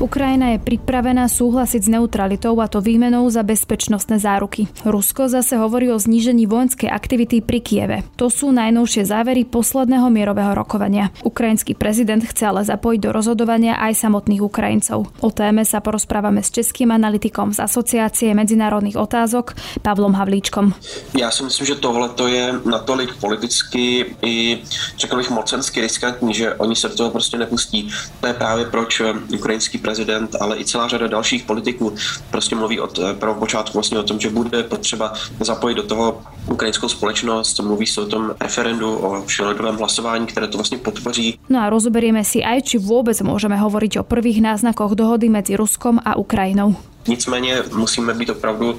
Ukrajina je pripravená súhlasiť s neutralitou a to výmenou za bezpečnostné záruky. Rusko zase hovorí o znížení vojenskej aktivity pri Kieve. To sú najnovšie závery posledného mierového rokovania. Ukrajinský prezident chce ale zapojiť do rozhodovania aj samotných Ukrajincov. O téme sa porozprávame s českým analytikom z Asociácie medzinárodných otázok Pavlom Havlíčkom. Já si myslím, že tohle je natolik politicky i řekl bych mocensky riskantní, že oni se do toho prostě nepustí. To je právě proč ukrajinský prezident prezident, ale i celá řada dalších politiků prostě mluví od eh, prvopočátku vlastně o tom, že bude potřeba zapojit do toho ukrajinskou společnost, mluví se o tom referendu, o všeledovém hlasování, které to vlastně podpoří. No a rozoberieme si aj, či vôbec môžeme hovoriť o prvých náznakoch dohody medzi Ruskom a Ukrajinou. Nicméně musíme být opravdu,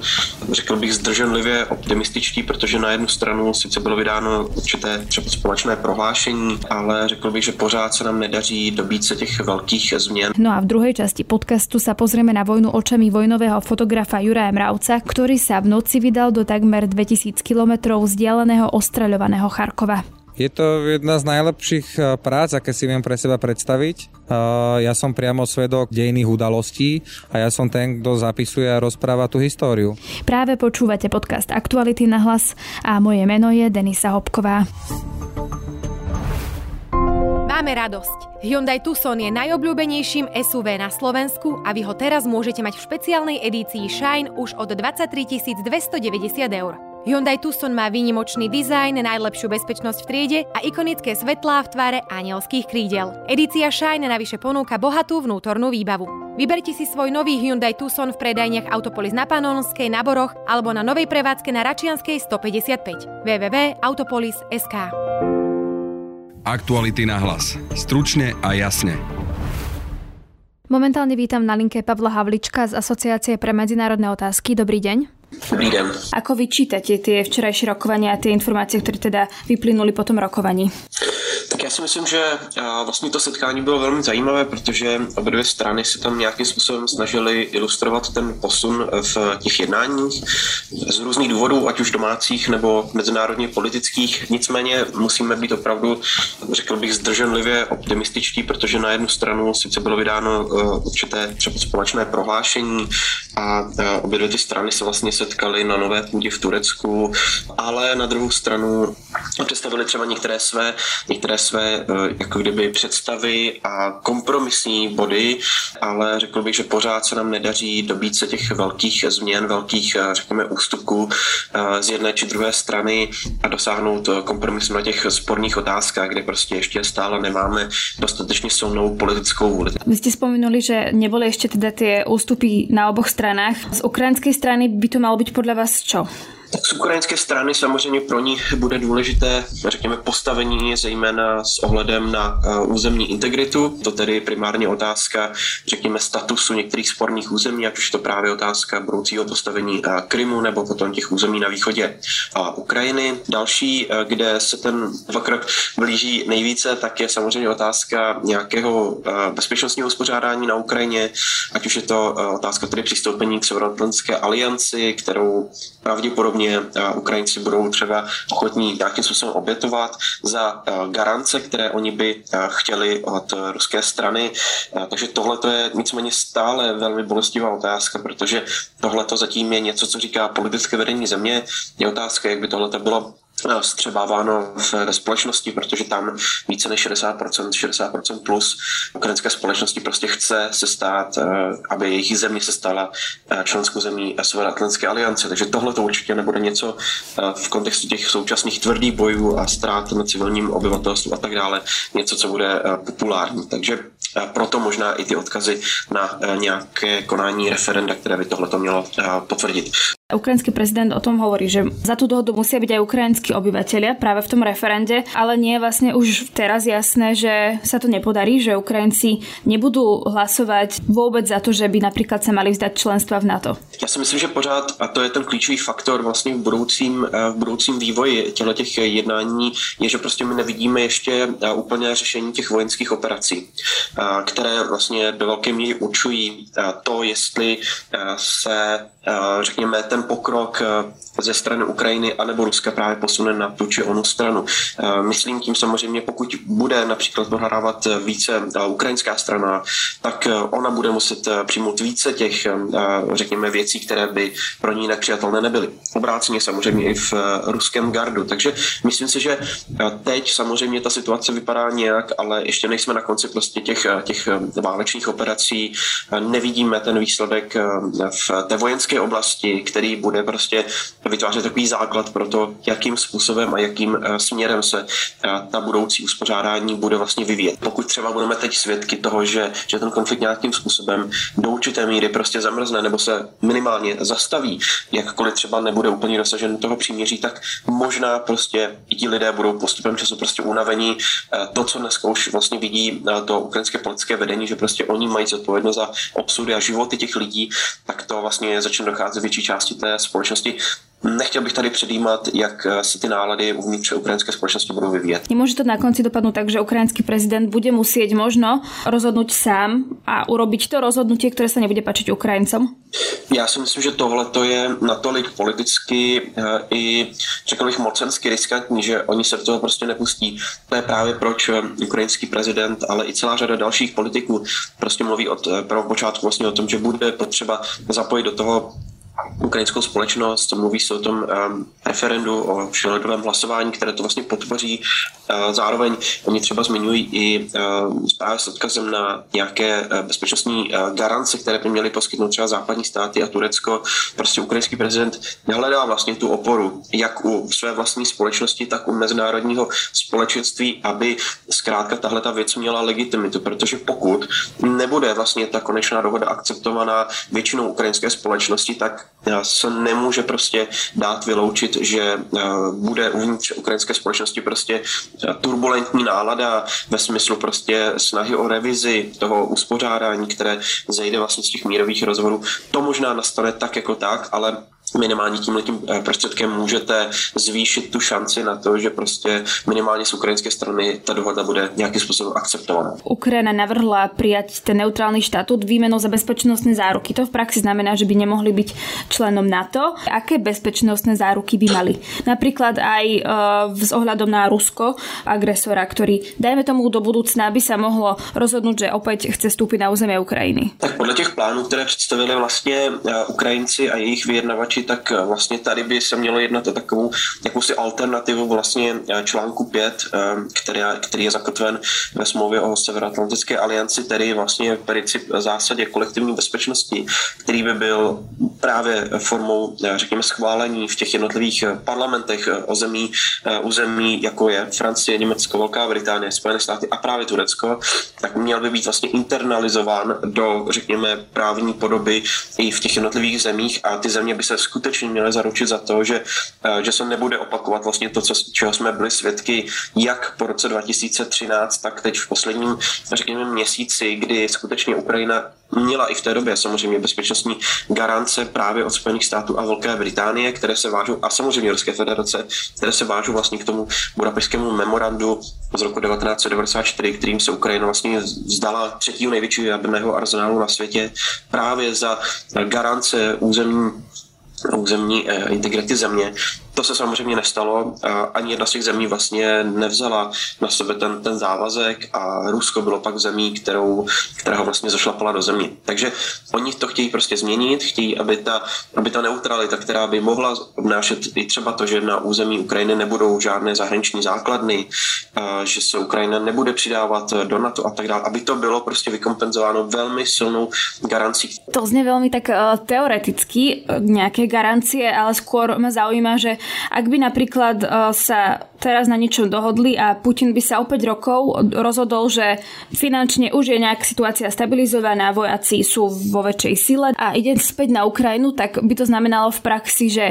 řekl bych, zdrženlivě optimističtí, protože na jednu stranu sice bylo vydáno určité třeba společné prohlášení, ale řekl bych, že pořád se nám nedaří dobít se těch velkých změn. No a v druhej časti podcastu sa pozrieme na vojnu očami vojnového fotografa Juraja Mravca, ktorý sa v noci vydal do takmer 2000 kilometrov vzdialeného ostreľovaného Charkova. Je to jedna z najlepších eh, prác, aké si viem pre seba predstaviť. Eh, ja som priamo svedok dejných udalostí a ja som ten, kto zapisuje a rozpráva tú históriu. Práve počúvate podcast Aktuality na hlas a moje meno je Denisa Hopková. Máme radosť. Hyundai Tucson je najobľúbenejším SUV na Slovensku a vy ho teraz môžete mať v špeciálnej edícii Shine už od 23 290 eur. Hyundai Tucson má výnimočný dizajn, najlepšiu bezpečnosť v triede a ikonické svetlá v tvare anielských krídel. Edícia Shine navyše ponúka bohatú vnútornú výbavu. Vyberte si svoj nový Hyundai Tucson v predajniach Autopolis na Panonskej, na Boroch alebo na novej prevádzke na Račianskej 155 www.autopolis.sk Aktuality na hlas. Stručne a jasne. Momentálne vítam na linke Pavla Havlička z Asociácie pre medzinárodné otázky. Dobrý deň. Dobrý den. Ako vyčítate tie včerajšie rokovania a tie informácie, které teda vyplynuli po tom rokovaní? Tak já si myslím, že vlastně to setkání bylo velmi zajímavé, protože obě dvě strany se tam nějakým způsobem snažili ilustrovat ten posun v těch jednáních z různých důvodů, ať už domácích nebo mezinárodně politických. Nicméně musíme být opravdu, řekl bych, zdrženlivě optimističtí, protože na jednu stranu sice bylo vydáno e, určité třeba společné prohlášení a e, obě dvě ty strany se vlastně setkali na nové půdě v Turecku, ale na druhou stranu představili třeba některé své, některé své eh, jako kdyby představy a kompromisní body, ale řekl bych, že pořád se nám nedaří dobít se těch velkých změn, velkých, eh, řekněme, ústupků eh, z jedné či druhé strany a dosáhnout kompromisu na těch sporných otázkách, kde prostě ještě stále nemáme dostatečně silnou politickou vůli. Vy jste vzpomenuli, že nebyly ještě teda ty ústupy na oboch stranách. Z ukrajinské strany by to malo být podle vás čo? Tak z ukrajinské strany samozřejmě pro ní bude důležité, řekněme, postavení zejména s ohledem na uh, územní integritu. To tedy primárně otázka, řekněme, statusu některých sporných území, ať už to právě otázka budoucího postavení uh, Krymu nebo potom těch území na východě uh, Ukrajiny. Další, uh, kde se ten dvakrát blíží nejvíce, tak je samozřejmě otázka nějakého bezpečnostního uspořádání na Ukrajině, ať už je to otázka tedy přistoupení k Severoatlantské alianci, kterou pravděpodobně pravděpodobně Ukrajinci budou třeba ochotní nějakým způsobem obětovat za garance, které oni by chtěli od ruské strany. Takže tohle je nicméně stále velmi bolestivá otázka, protože tohle zatím je něco, co říká politické vedení země. Je otázka, jak by tohle bylo střebáváno ve společnosti, protože tam více než 60%, 60% plus ukrajinské společnosti prostě chce se stát, eh, aby jejich země se stala eh, členskou zemí Severoatlantské aliance. Takže tohle to určitě nebude něco eh, v kontextu těch současných tvrdých bojů a ztrát na civilním obyvatelstvu a tak dále, něco, co bude populární. Takže proto možná i ty odkazy na nějaké konání referenda, které by tohle mělo potvrdit. Ukrajinský prezident o tom hovorí, že za tú dohodu musia byť aj ukrajinskí obyvateľia práve v tom referende, ale nie je vlastne už teraz jasné, že sa to nepodarí, že Ukrajinci nebudú hlasovať vôbec za to, že by napríklad sa mali vzdať členstva v NATO. Já si myslím, že pořád, a to je ten klíčový faktor vlastně v budoucím, eh, v budoucím vývoji těchto těch jednání, je, že prostě my nevidíme ještě eh, úplně řešení těch vojenských operací, eh, které vlastně do velké míry určují to, jestli se, řekněme, ten ten pokrok ze strany Ukrajiny anebo Ruska právě posune na tu či onu stranu. Myslím tím samozřejmě, pokud bude například dohrávat více ukrajinská strana, tak ona bude muset přijmout více těch, řekněme, věcí, které by pro ní nepřijatelné nebyly. Obráceně samozřejmě i v ruském gardu. Takže myslím si, že teď samozřejmě ta situace vypadá nějak, ale ještě nejsme na konci prostě těch, těch válečných operací. Nevidíme ten výsledek v té vojenské oblasti, který bude prostě vytvářet takový základ pro to, jakým způsobem a jakým eh, směrem se eh, ta budoucí uspořádání bude vlastně vyvíjet. Pokud třeba budeme teď svědky toho, že, že ten konflikt nějakým způsobem do určité míry prostě zamrzne nebo se minimálně zastaví, jakkoliv třeba nebude úplně dosažen toho příměří, tak možná prostě ti lidé budou postupem času prostě unavení. Eh, to, co dneska už vlastně vidí to ukrajinské politické vedení, že prostě oni mají zodpovědnost za obsudy a životy těch lidí, tak to vlastně začne docházet větší části té společnosti Nechtěl bych tady předjímat, jak eh, se ty nálady uvnitř ukrajinské společnosti budou vyvíjet. Nemůže to na konci dopadnout tak, že ukrajinský prezident bude muset možno rozhodnout sám a urobiť to rozhodnutí, které se nebude páčit Ukrajincom? Já si myslím, že tohle to je natolik politicky eh, i, řekl bych, mocensky riskantní, že oni se do toho prostě nepustí. To je právě proč eh, ukrajinský prezident, ale i celá řada dalších politiků prostě mluví od prvopočátku vlastně o tom, že bude potřeba zapojit do toho ukrajinskou společnost, mluví se o tom um, referendu, o všelidovém hlasování, které to vlastně podpoří. Uh, zároveň oni třeba zmiňují i uh, právě s odkazem na nějaké uh, bezpečnostní uh, garance, které by měly poskytnout třeba západní státy a Turecko. Prostě ukrajinský prezident nehledá vlastně tu oporu, jak u své vlastní společnosti, tak u mezinárodního společenství, aby zkrátka tahle ta věc měla legitimitu, protože pokud nebude vlastně ta konečná dohoda akceptovaná většinou ukrajinské společnosti, tak se nemůže prostě dát vyloučit, že eh, bude uvnitř ukrajinské společnosti prostě eh, turbulentní nálada ve smyslu prostě snahy o revizi toho uspořádání, které zejde vlastně z těch mírových rozhovorů. To možná nastane tak jako tak, ale minimálně tím eh, prostředkem můžete zvýšit tu šanci na to, že prostě minimálně z ukrajinské strany ta dohoda bude nějakým způsobem akceptovaná. Ukrajina navrhla přijat ten neutrální statut výmenou za bezpečnostné záruky. To v praxi znamená, že by nemohli být členom NATO. Aké bezpečnostné záruky by mali? Například aj uh, s ohľadom na Rusko, agresora, který, dajme tomu do budoucna, by se mohlo rozhodnout, že opět chce vstoupit na území Ukrajiny. Tak podle těch plánů, které představili vlastně eh, Ukrajinci a jejich vyjednavači, tak eh, vlastně tady by se mělo jednat o takovou jakousi alternativu vlastně eh, článku 5, eh, který, který je zakotven ve smlouvě o Severoatlantické alianci, tedy vlastně princip zásadě kolektivní bezpečnosti, který by byl právě formou, řekněme, schválení v těch jednotlivých parlamentech o zemí, území, jako je Francie, Německo, Velká Británie, Spojené státy a právě Turecko, tak měl by být vlastně internalizován do, řekněme, právní podoby i v těch jednotlivých zemích a ty země by se skutečně měli zaručit za to, že, eh, že se nebude opakovat vlastně to, co, čeho jsme byli svědky jak po roce 2013, tak teď v posledním, řekněme, měsíci, kdy skutečně Ukrajina měla i v té době samozřejmě bezpečnostní garance právě od Spojených států a Velké Británie, které se vážou, a samozřejmě Ruské federace, které se vážou vlastně k tomu budapešskému memorandu z roku 1994, kterým se Ukrajina vlastně vzdala třetího největšího jaderného arzenálu na světě právě za garance území územní eh, integrity země, to se samozřejmě nestalo. Ani jedna z těch zemí vlastně nevzala na sebe ten, ten závazek a Rusko bylo pak zemí, kterou, která ho vlastně zašlapala do země. Takže oni to chtějí prostě změnit, chtějí, aby ta, aby ta neutralita, která by mohla obnášet i třeba to, že na území Ukrajiny nebudou žádné zahraniční základny, že se Ukrajina nebude přidávat do NATO a tak dále, aby to bylo prostě vykompenzováno velmi silnou garancí. To zně velmi tak uh, teoreticky nějaké garancie, ale skôr mě zaujíma, že ak by napríklad e, sa teraz na niečom dohodli a Putin by sa o 5 rokov rozhodol, že finančne už je nejak situácia stabilizovaná, vojaci sú vo väčšej sile a ide späť na Ukrajinu, tak by to znamenalo v praxi, že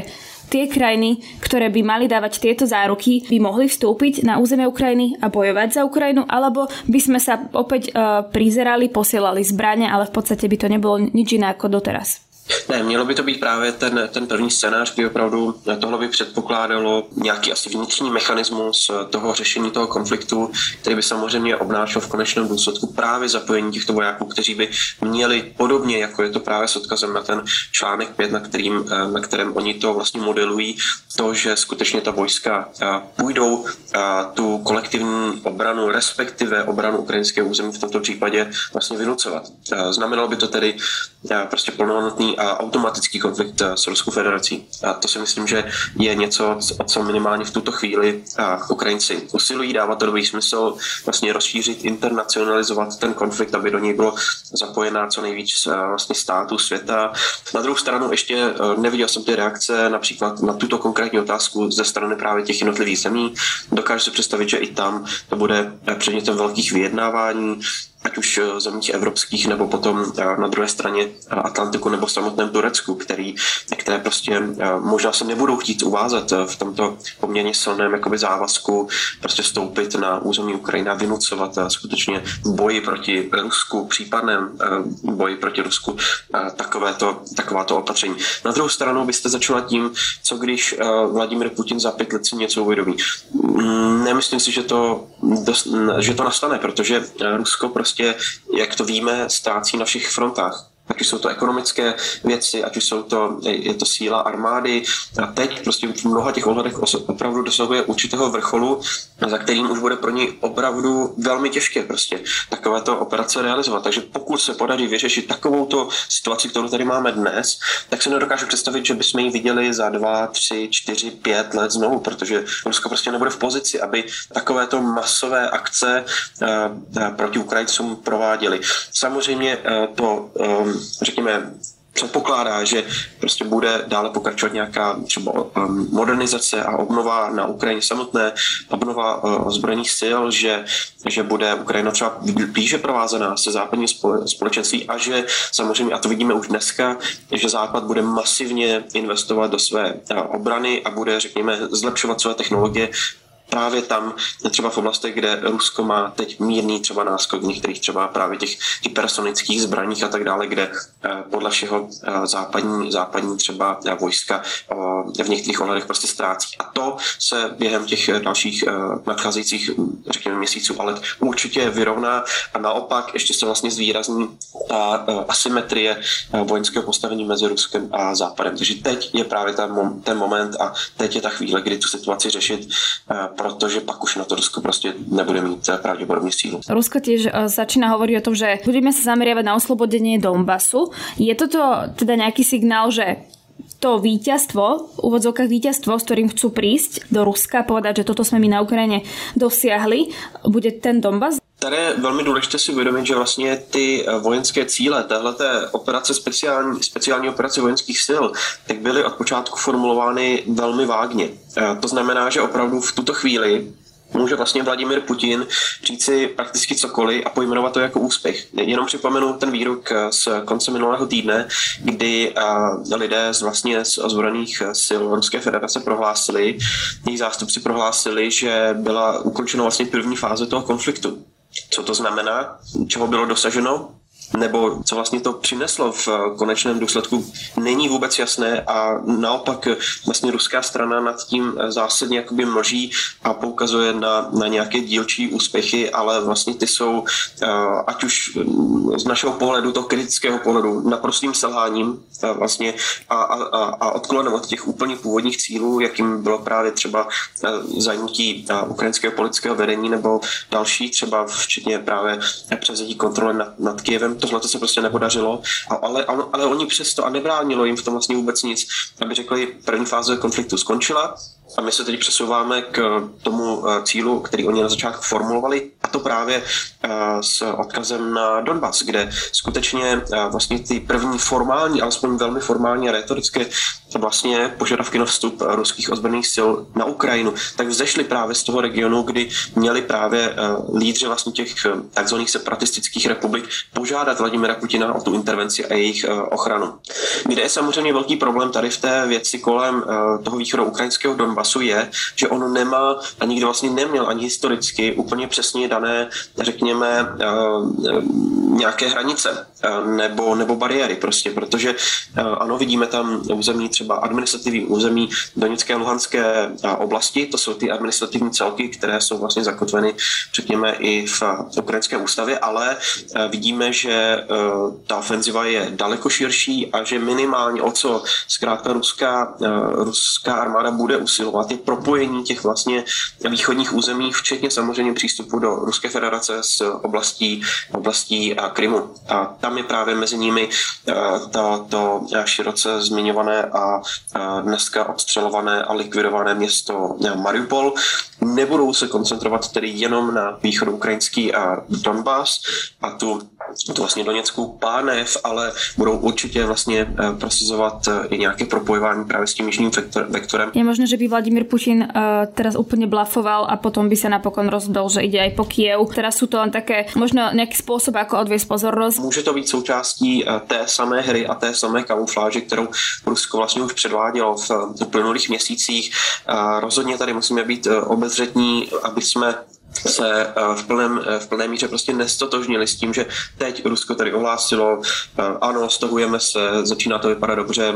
tie krajiny, ktoré by mali dávať tieto záruky, by mohli vstúpiť na územie Ukrajiny a bojovať za Ukrajinu, alebo by sme sa opäť uh, prizerali, posielali zbrania, ale v podstate by to nebolo nič iné ako doteraz. Ne, mělo by to být právě ten, ten první scénář, kdy opravdu tohle by předpokládalo nějaký asi vnitřní mechanismus toho řešení toho konfliktu, který by samozřejmě obnášel v konečném důsledku právě zapojení těchto vojáků, kteří by měli podobně, jako je to právě s odkazem na ten článek 5, na, kterým, na kterém oni to vlastně modelují, to, že skutečně ta vojska půjdou tu kolektivní obranu, respektive obranu ukrajinského území v tomto případě vlastně vynucovat. Znamenalo by to tedy prostě plnohodnotný a automatický konflikt s Ruskou federací. A to si myslím, že je něco, o co minimálně v tuto chvíli Ukrajinci usilují, dává to dobrý smysl, vlastně rozšířit, internacionalizovat ten konflikt, aby do něj bylo zapojená co nejvíc vlastně států světa. Na druhou stranu ještě neviděl jsem ty reakce například na tuto konkrétní otázku ze strany právě těch jednotlivých zemí. Dokážu si představit, že i tam to bude předmětem velkých vyjednávání ať už eh, zemích evropských, nebo potom eh, na druhé straně eh, Atlantiku nebo samotném Turecku, který, které prostě možná se nebudou chtít uvázat v tomto poměrně silném jakoby závazku prostě stoupit na území Ukrajiny a vynucovat skutečně boji proti Rusku, případném boji proti Rusku takovéto, takováto opatření. Na druhou stranu byste začala tím, co když Vladimir Putin za pět let si něco uvědomí. Nemyslím si, že to, že to nastane, protože Rusko prostě prostě, jak to víme, ztrácí na všech frontách ať už jsou to ekonomické věci, ať už jsou to, je to síla armády. A teď prostě v mnoha těch ohledech opravdu dosahuje určitého vrcholu, za kterým už bude pro ní opravdu velmi těžké prostě takovéto operace realizovat. Takže pokud se podaří vyřešit takovouto situaci, kterou tady máme dnes, tak se nedokážu představit, že bychom ji viděli za dva, tři, čtyři, pět let znovu, protože Rusko prostě nebude v pozici, aby takovéto masové akce uh, proti Ukrajincům prováděli. Samozřejmě uh, to um, řekněme, předpokládá, že prostě bude dále pokračovat nějaká třeba um, modernizace a obnova na Ukrajině samotné, obnova uh, ozbrojených sil, že, že bude Ukrajina třeba blíže provázaná se západním společenství a že samozřejmě, a to vidíme už dneska, že Západ bude masivně investovat do své uh, obrany a bude, řekněme, zlepšovat své technologie právě tam, třeba v oblastech, kde Rusko má teď mírný třeba náskok v některých třeba právě těch hypersonických zbraních a tak dále, kde eh, podle všeho eh, západní, západní třeba eh, vojska v některých ohledech prostě ztrácí. A to se během těch dalších nadcházejících, řekněme, měsíců ale určitě vyrovná a naopak ještě se vlastně zvýrazní ta asymetrie vojenského postavení mezi Ruskem a Západem. Takže teď je právě ten moment a teď je ta chvíle, kdy tu situaci řešit protože pak už na to Rusko prostě nebude mít eh, pravděpodobně sílu. Rusko tiež eh, začína hovoriť o tom, že budeme sa zameriavať na oslobodenie Donbasu. Je toto teda nejaký signál, že to víťazstvo, v víťazstvo, s ktorým chcú prísť do Ruska, povedať, že toto sme my na Ukrajine dosiahli, bude ten Donbass? Tady je velmi důležité si uvědomit, že vlastně ty eh, vojenské cíle téhleté operace, speciální, speciální operace vojenských sil, tak byly od počátku formulovány velmi vágně. Eh, to znamená, že opravdu v tuto chvíli může vlastně Vladimir Putin říci prakticky cokoliv a pojmenovat to jako úspěch. Jenom připomenu ten výrok eh, z konce minulého týdne, kdy lidé z vlastně z ozbrojených sil Ruské federace prohlásili, jejich zástupci prohlásili, že byla ukončena vlastně první fáze toho konfliktu. Co to znamená? Čeho bylo dosaženo? Nebo co vlastně to přineslo v konečném důsledku, není vůbec jasné. A naopak vlastně ruská strana nad tím zásadně jakoby mlží a poukazuje na, na nějaké dílčí úspěchy, ale vlastně ty jsou, eh, ať už z našeho pohledu, toho kritického pohledu, naprostým selháním vlastně a, a, a odklonem od těch úplně původních cílů, jakým bylo právě třeba eh, zajmutí eh, ukrajinského politického vedení nebo další, třeba včetně právě převzetí kontroly nad, nad Kijevem, tohle to se prostě nepodařilo, ale, ale, ale oni přesto a nebránilo jim v tom vlastně vůbec nic, aby řekli, první fáze konfliktu skončila, a my se teď přesouváme k tomu eh, cílu, který oni na začátku formulovali, a to právě eh, s odkazem na Donbass, kde skutečně eh, vlastně ty první formální, alespoň velmi formální a retorické vlastně požadavky na vstup ruských ozbrojených sil na Ukrajinu, tak vzešly právě z toho regionu, kdy měli právě lídři vlastně těch takzvaných separatistických republik požádat Vladimira Putina o tu intervenci a jejich ochranu. Kde je samozřejmě velký problém tady v té věci kolem toho východu ukrajinského Donbass, pasu je, že on nemá a nikdy vlastně neměl ani historicky úplně přesně dané, řekněme, eh, nějaké hranice. Nebo, nebo bariéry prostě, protože ano, vidíme tam území třeba administrativní území Doněcké a Luhanské oblasti, to jsou ty administrativní celky, které jsou vlastně zakotveny, řekněme, i v ukrajinské ústavě, ale vidíme, že ta ofenziva je daleko širší a že minimálně o co zkrátka ruská, ruská armáda bude usilovat, je propojení těch vlastně východních území, včetně samozřejmě přístupu do Ruské federace z oblastí, oblastí Krymu. A tam je právě mezi nimi to, to široce zmiňované a dneska odstřelované a likvidované město Mariupol. Nebudou se koncentrovat tedy jenom na východoukrajinský a Donbass a tu, tu vlastně Doněckou pánev, ale budou určitě vlastně prosazovat i nějaké propojování právě s tím jižním vektorem. Je možné, že by Vladimír Putin uh, teraz úplně blafoval a potom by se napokon rozhodol, že ide aj po Kiev. Teraz sú to len také možno nejaký spôsob, ako odviesť pozornosť. Může to být součástí té samé hry a té samé kamufláže, kterou Rusko vlastně už předvádělo v uplynulých měsících. Rozhodně tady musíme být obezřetní, aby jsme se v, plném, v plné míře prostě nestotožnili s tím, že teď Rusko tady ohlásilo, ano, stahujeme se, začíná to vypadat dobře,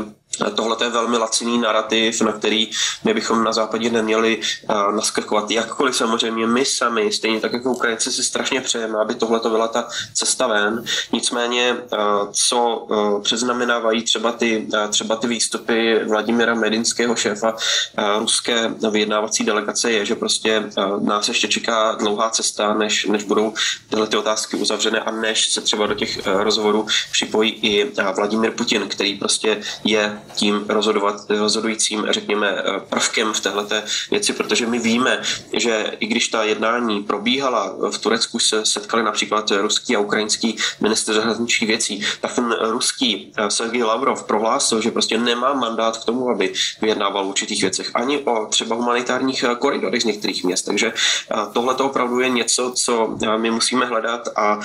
Tohle je velmi laciný narrativ, na který my bychom na západě neměli uh, naskrkovat. Jakkoliv samozřejmě my sami, stejně tak jako Ukrajinci, si strašně přejeme, aby tohle byla ta cesta ven. Nicméně, uh, co uh, přeznamenávají třeba ty, třeba ty výstupy Vladimira Medinského šéfa ruské vyjednávací delegace, je, že prostě nás ještě čeká dlouhá cesta, než, než budou tyhle ty otázky uzavřené a než se třeba do těch rozhovorů připojí i Vladimir Putin, který prostě je tím rozhodujícím, řekněme, eh, prvkem v této věci, protože my víme, že i když ta jednání probíhala, v Turecku se setkali například ruský a ukrajinský minister zahraničních věcí, tak ten ruský eh, Sergej Lavrov prohlásil, že prostě nemá mandát k tomu, aby vyjednával v určitých věcech, ani o třeba humanitárních eh, koridorech z některých měst. Takže tohle to opravdu je něco, co my musíme hledat a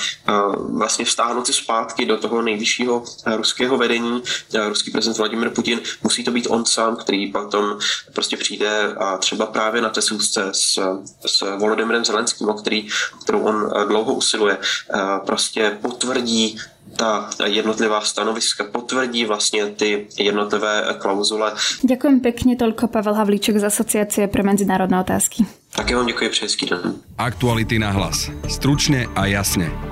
vlastně vstáhnout si zpátky do toho nejvyššího ruského vedení. Ruský prezident Vladimir Putin, musí to být on sám, který potom prostě přijde a třeba právě na té schůzce s, s Volodymyrem Zelenským, o který, kterou on eh, dlouho usiluje, eh, prostě potvrdí ta jednotlivá stanoviska potvrdí vlastně ty jednotlivé klauzule. Děkuji pěkně, tolko Pavel Havlíček z Asociace pro mezinárodné otázky. Také vám děkuji, přeji den. Aktuality na hlas. Stručne a jasne.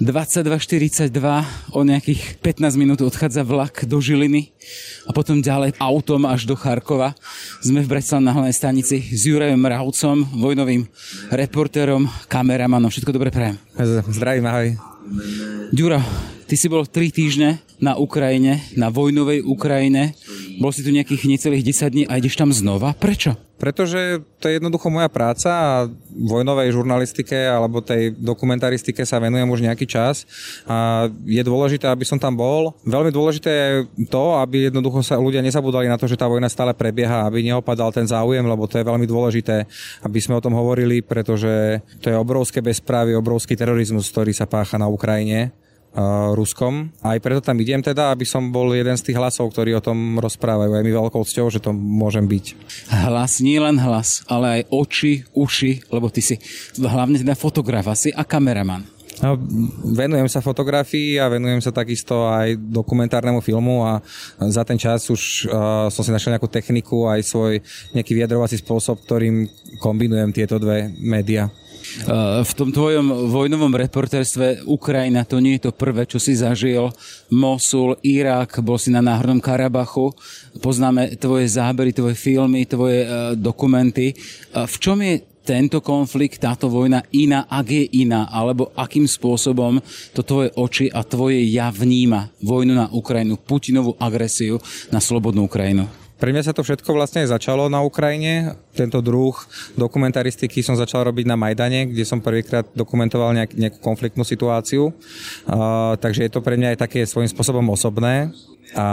22.42, o nejakých 15 minút odchádza vlak do Žiliny a potom ďalej autom až do Charkova. Sme v Bratislave na hlavnej stanici s Jurajom Mravcom, vojnovým reportérom, kameramanom. Všetko dobre prajem. Zdravím, ahoj. Ďuro, ty si bol 3 týždne na Ukrajine, na vojnovej Ukrajine. Bol si tu nejakých necelých 10 dní a ideš tam znova. Prečo? Pretože to je jednoducho moja práca a vojnovej žurnalistike alebo tej dokumentaristike sa venujem už nejaký čas a je dôležité, aby som tam bol. Veľmi dôležité je to, aby jednoducho sa ľudia nezabudali na to, že tá vojna stále prebieha, aby neopadal ten záujem, lebo to je veľmi dôležité, aby sme o tom hovorili, pretože to je obrovské bezprávy, obrovský terorizmus, ktorý sa pácha na Ukrajine Ruskom. Aj preto tam idem teda, aby som bol jeden z tých hlasov, ktorí o tom rozprávajú. Je mi veľkou cťou, že to môžem byť. Hlas, nie len hlas, ale aj oči, uši, lebo ty si hlavne teda fotograf asi a kameraman. No, venujem sa fotografii a venujem sa takisto aj dokumentárnemu filmu a za ten čas už uh, som si našiel nejakú techniku aj svoj nejaký vyjadrovací spôsob, ktorým kombinujem tieto dve média. Eh, v tom tvojom vojnovom reportérstve Ukrajina, to nie je to prvé, čo si zažil. Mosul, Irak, bol si na Náhornom Karabachu. Poznáme tvoje zábery, tvoje filmy, tvoje uh, dokumenty. Uh, v čom je tento konflikt, táto vojna iná, ak je iná, alebo akým spôsobom to tvoje oči a tvoje ja vníma vojnu na Ukrajinu, Putinovú agresiu na slobodnú Ukrajinu? Pre mňa sa to všetko vlastne začalo na Ukrajine. Tento druh dokumentaristiky som začal robiť na Majdane, kde som prvýkrát dokumentoval nejak, nejakú konfliktnú situáciu. Uh, takže je to pre mňa aj také svojím spôsobom osobné. A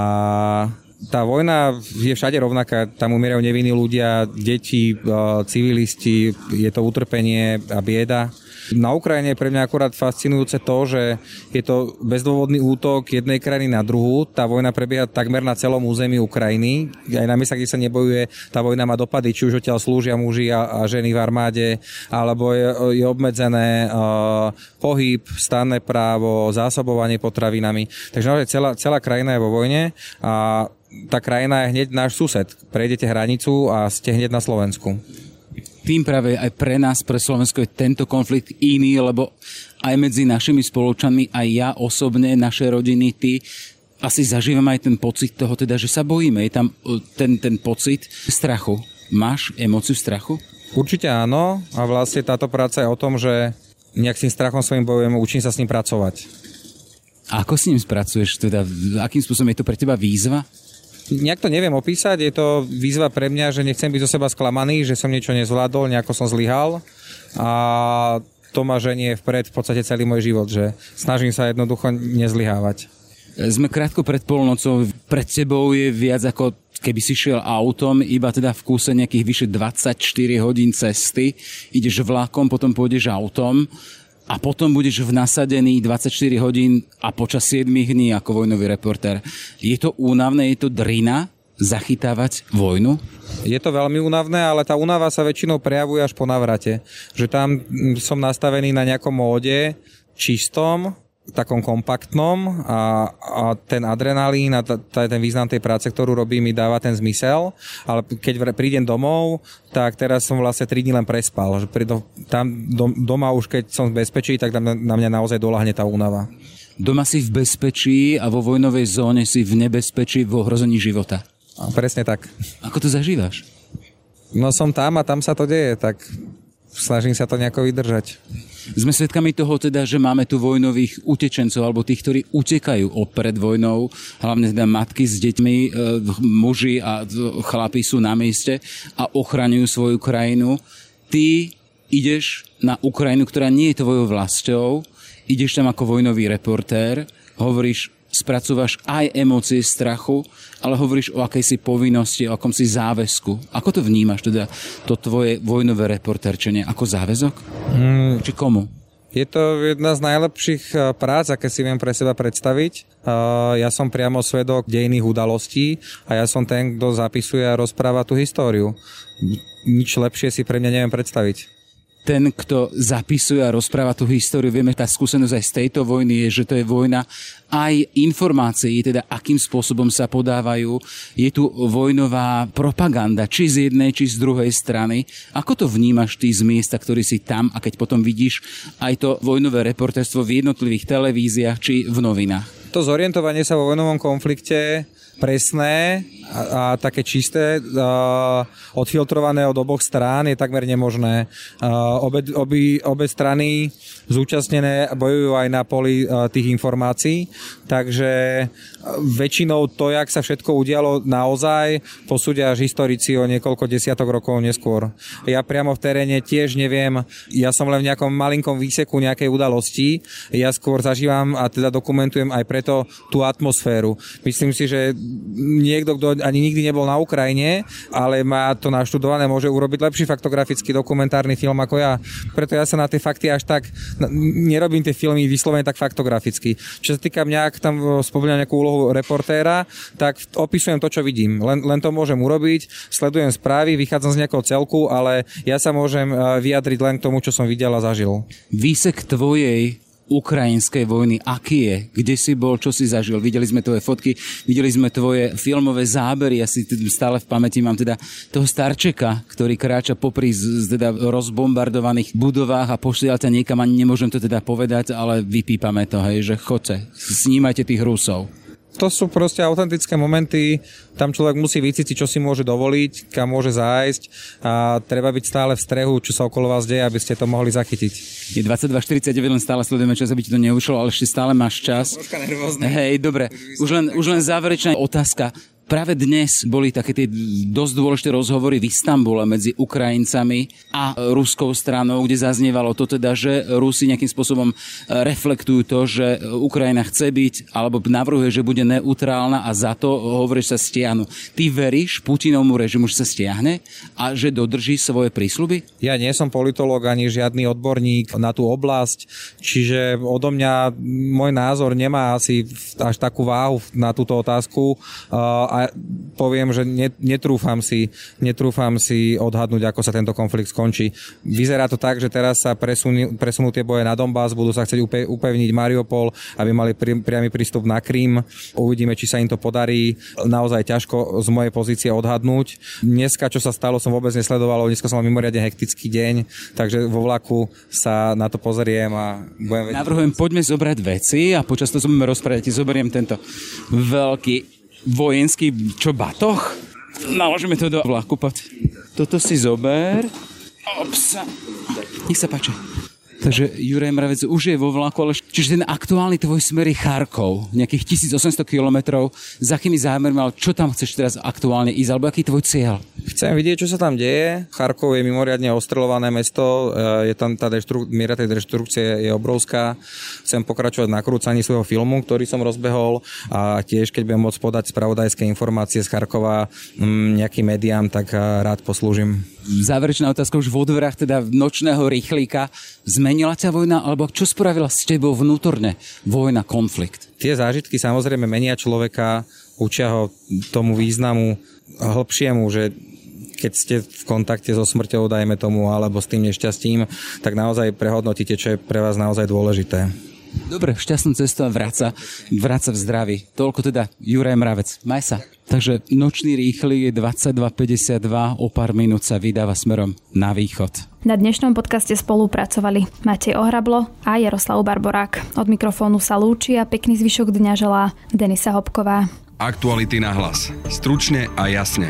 tá vojna je všade rovnaká, tam umierajú nevinní ľudia, deti, civilisti, je to utrpenie a bieda Na Ukrajine je pre mňa akurát fascinujúce to, že je to bezdôvodný útok jednej krajiny na druhú. Tá vojna prebieha takmer na celom území Ukrajiny. Aj na miestach, kde sa nebojuje, tá vojna má dopady, či už odtiaľ slúžia muži a, a ženy v armáde, alebo je, je obmedzené uh, pohyb, stanné právo, zásobovanie potravinami. Takže naozaj celá, celá krajina je vo vojne a tá krajina je hneď náš sused. Prejdete hranicu a ste hneď na Slovensku. Tým práve aj pre nás, pre Slovensko je tento konflikt iný, lebo aj medzi našimi spoločanmi, aj ja osobne, naše rodiny, ty, asi zažívam aj ten pocit toho, teda, že sa bojíme. Je tam e, ten, ten pocit strachu. Máš emóciu strachu? Určite áno a vlastne táto práca je o tom, že nejak s tým strachom svojim bojujem, učím sa s ním pracovať. A ako s ním spracuješ? Teda, akým spôsobom je to pre teba výzva? Nejak to neviem opísať, je to výzva pre mňa, že nechcem byť zo seba sklamaný, že som niečo nezvládol, nejako som zlyhal. A to ma ženie vpred v podstate celý môj život, že snažím sa jednoducho nezlyhávať. Sme krátko pred polnocou, pred tebou je viac ako keby si šiel autom, iba teda v kúse nejakých vyše 24 hodín cesty, ideš vlakom, potom pôjdeš autom a potom budeš v nasadený 24 hodín a počas 7 dní ako vojnový reportér. Je to únavné, je to drina zachytávať vojnu? Je to veľmi únavné, ale tá únava sa väčšinou prejavuje až po navrate. Že tam mm, som nastavený na nejakom móde čistom, takom kompaktnom a, a ten adrenalín a t- t- ten význam tej práce, ktorú robím, mi dáva ten zmysel, ale keď prídem domov, tak teraz som vlastne 3 dní len prespal. Že pri do, tam do, doma už keď som v bezpečí, tak tam na mňa naozaj dolahne tá únava. Doma si v bezpečí a vo vojnovej zóne si v nebezpečí, v ohrození života. A presne tak. Ako to zažívaš? No som tam a tam sa to deje, tak snažím sa to nejako vydržať. Sme svedkami toho teda, že máme tu vojnových utečencov alebo tých, ktorí utekajú pred vojnou, hlavne teda matky s deťmi, e, muži a chlapi sú na mieste a ochraňujú svoju krajinu. Ty ideš na Ukrajinu, ktorá nie je tvojou vlastou, ideš tam ako vojnový reportér, hovoríš spracúvaš aj emócie strachu, ale hovoríš o akejsi povinnosti, o akomsi záväzku. Ako to vnímaš, teda to tvoje vojnové reporterčenie? Ako záväzok? Mm. Či komu? Je to jedna z najlepších eh, prác, aké si viem pre seba predstaviť. Eh, ja som priamo svedok dejných udalostí a ja som ten, kto zapisuje a rozpráva tú históriu. Nič lepšie si pre mňa neviem predstaviť ten, kto zapisuje a rozpráva tú históriu, vieme, tá skúsenosť aj z tejto vojny je, že to je vojna aj informácií, teda akým spôsobom sa podávajú. Je tu vojnová propaganda, či z jednej, či z druhej strany. Ako to vnímaš ty z miesta, ktorý si tam a keď potom vidíš aj to vojnové reportérstvo v jednotlivých televíziách či v novinách? To zorientovanie sa vo vojnovom konflikte presné a, a také čisté, a, odfiltrované od oboch strán je takmer nemožné. A, obe, obi, obe strany zúčastnené bojujú aj na poli a, tých informácií, takže väčšinou to, jak sa všetko udialo naozaj, posúdia až historici o niekoľko desiatok rokov neskôr. Ja priamo v teréne tiež neviem, ja som len v nejakom malinkom výseku nejakej udalosti, ja skôr zažívam a teda dokumentujem aj preto tú atmosféru. Myslím si, že niekto, kto ani nikdy nebol na Ukrajine, ale má to naštudované, môže urobiť lepší faktografický dokumentárny film ako ja. Preto ja sa na tie fakty až tak, nerobím tie filmy vyslovene tak faktograficky. Čo sa týka mňa, ak tam spomínam nejakú úlohu reportéra, tak opisujem to, čo vidím. Len, len to môžem urobiť, sledujem správy, vychádzam z nejakého celku, ale ja sa môžem eh, vyjadriť len k tomu, čo som videl a zažil. Výsek tvojej ukrajinskej vojny, aký je, kde si bol, čo si zažil. Videli sme tvoje fotky, videli sme tvoje filmové zábery, ja si stále v pamäti mám teda toho starčeka, ktorý kráča popri z, teda rozbombardovaných budovách a pošlial ťa niekam, ani nemôžem to teda povedať, ale vypípame to, hej, že chodte, snímajte tých Rusov to sú proste autentické momenty, tam človek musí vycítiť, čo si môže dovoliť, kam môže zájsť a treba byť stále v strehu, čo sa okolo vás deje, aby ste to mohli zachytiť. Je 22.49, len stále sledujeme čas, aby ti to neušlo, ale ešte stále máš čas. Troška nervózne. Hej, dobre. Už len, už len záverečná otázka. Práve dnes boli také tie dosť dôležité rozhovory v Istambule medzi Ukrajincami a ruskou stranou, kde zaznievalo to teda, že Rusi nejakým spôsobom reflektujú to, že Ukrajina chce byť, alebo navrhuje, že bude neutrálna a za to hovorí, sa stiahnu. Ty veríš Putinovmu režimu, že sa stiahne a že dodrží svoje prísľuby? Ja nie som politolog ani žiadny odborník na tú oblasť, čiže odo mňa môj názor nemá asi až takú váhu na túto otázku poviem, že netrúfam si, netrúfam si odhadnúť, ako sa tento konflikt skončí. Vyzerá to tak, že teraz sa presunú, presunú tie boje na Donbass, budú sa chcieť upevniť Mariupol, aby mali pri, priamy prístup na Krím. Uvidíme, či sa im to podarí. Naozaj ťažko z mojej pozície odhadnúť. Dneska, čo sa stalo, som vôbec nesledoval, dneska som mal mimoriadne hektický deň, takže vo vlaku sa na to pozriem a budem vedieť. Navrhujem, poďme zobrať veci a počas toho budeme rozprávať. Zoberiem tento veľký vojenský, čo batoh? Naložíme to do vlaku, poď. Toto si zober. Opsa. Nech sa páči. Takže Juraj Mravec už je vo vlaku, ale čiže ten aktuálny tvoj smer je Charkov, nejakých 1800 kilometrov. Za akými zámermi, ale čo tam chceš teraz aktuálne ísť, alebo aký je tvoj cieľ? Chcem vidieť, čo sa tam deje. Charkov je mimoriadne ostrelované mesto, e, je tam tá deštru- miera tej deštrukcie je obrovská. Chcem pokračovať na krúcaní svojho filmu, ktorý som rozbehol a tiež, keď budem môcť podať spravodajské informácie z Charkova nejakým médiám, tak e, rád poslúžim záverečná otázka už v odverách teda nočného rýchlíka. Zmenila ťa vojna, alebo čo spravila s tebou vnútorne vojna, konflikt? Tie zážitky samozrejme menia človeka, učia ho tomu významu hlbšiemu, že keď ste v kontakte so smrťou, dajme tomu, alebo s tým nešťastím, tak naozaj prehodnotíte, čo je pre vás naozaj dôležité. Dobre, šťastnú cestu a vráca, vráca v zdraví. Toľko teda Juraj Mravec. Maj sa. Takže nočný rýchly je 22.52, o pár minút sa vydáva smerom na východ. Na dnešnom podcaste spolupracovali Matej Ohrablo a Jaroslav Barborák. Od mikrofónu sa lúči a pekný zvyšok dňa želá Denisa Hopková. Aktuality na hlas. Stručne a jasne.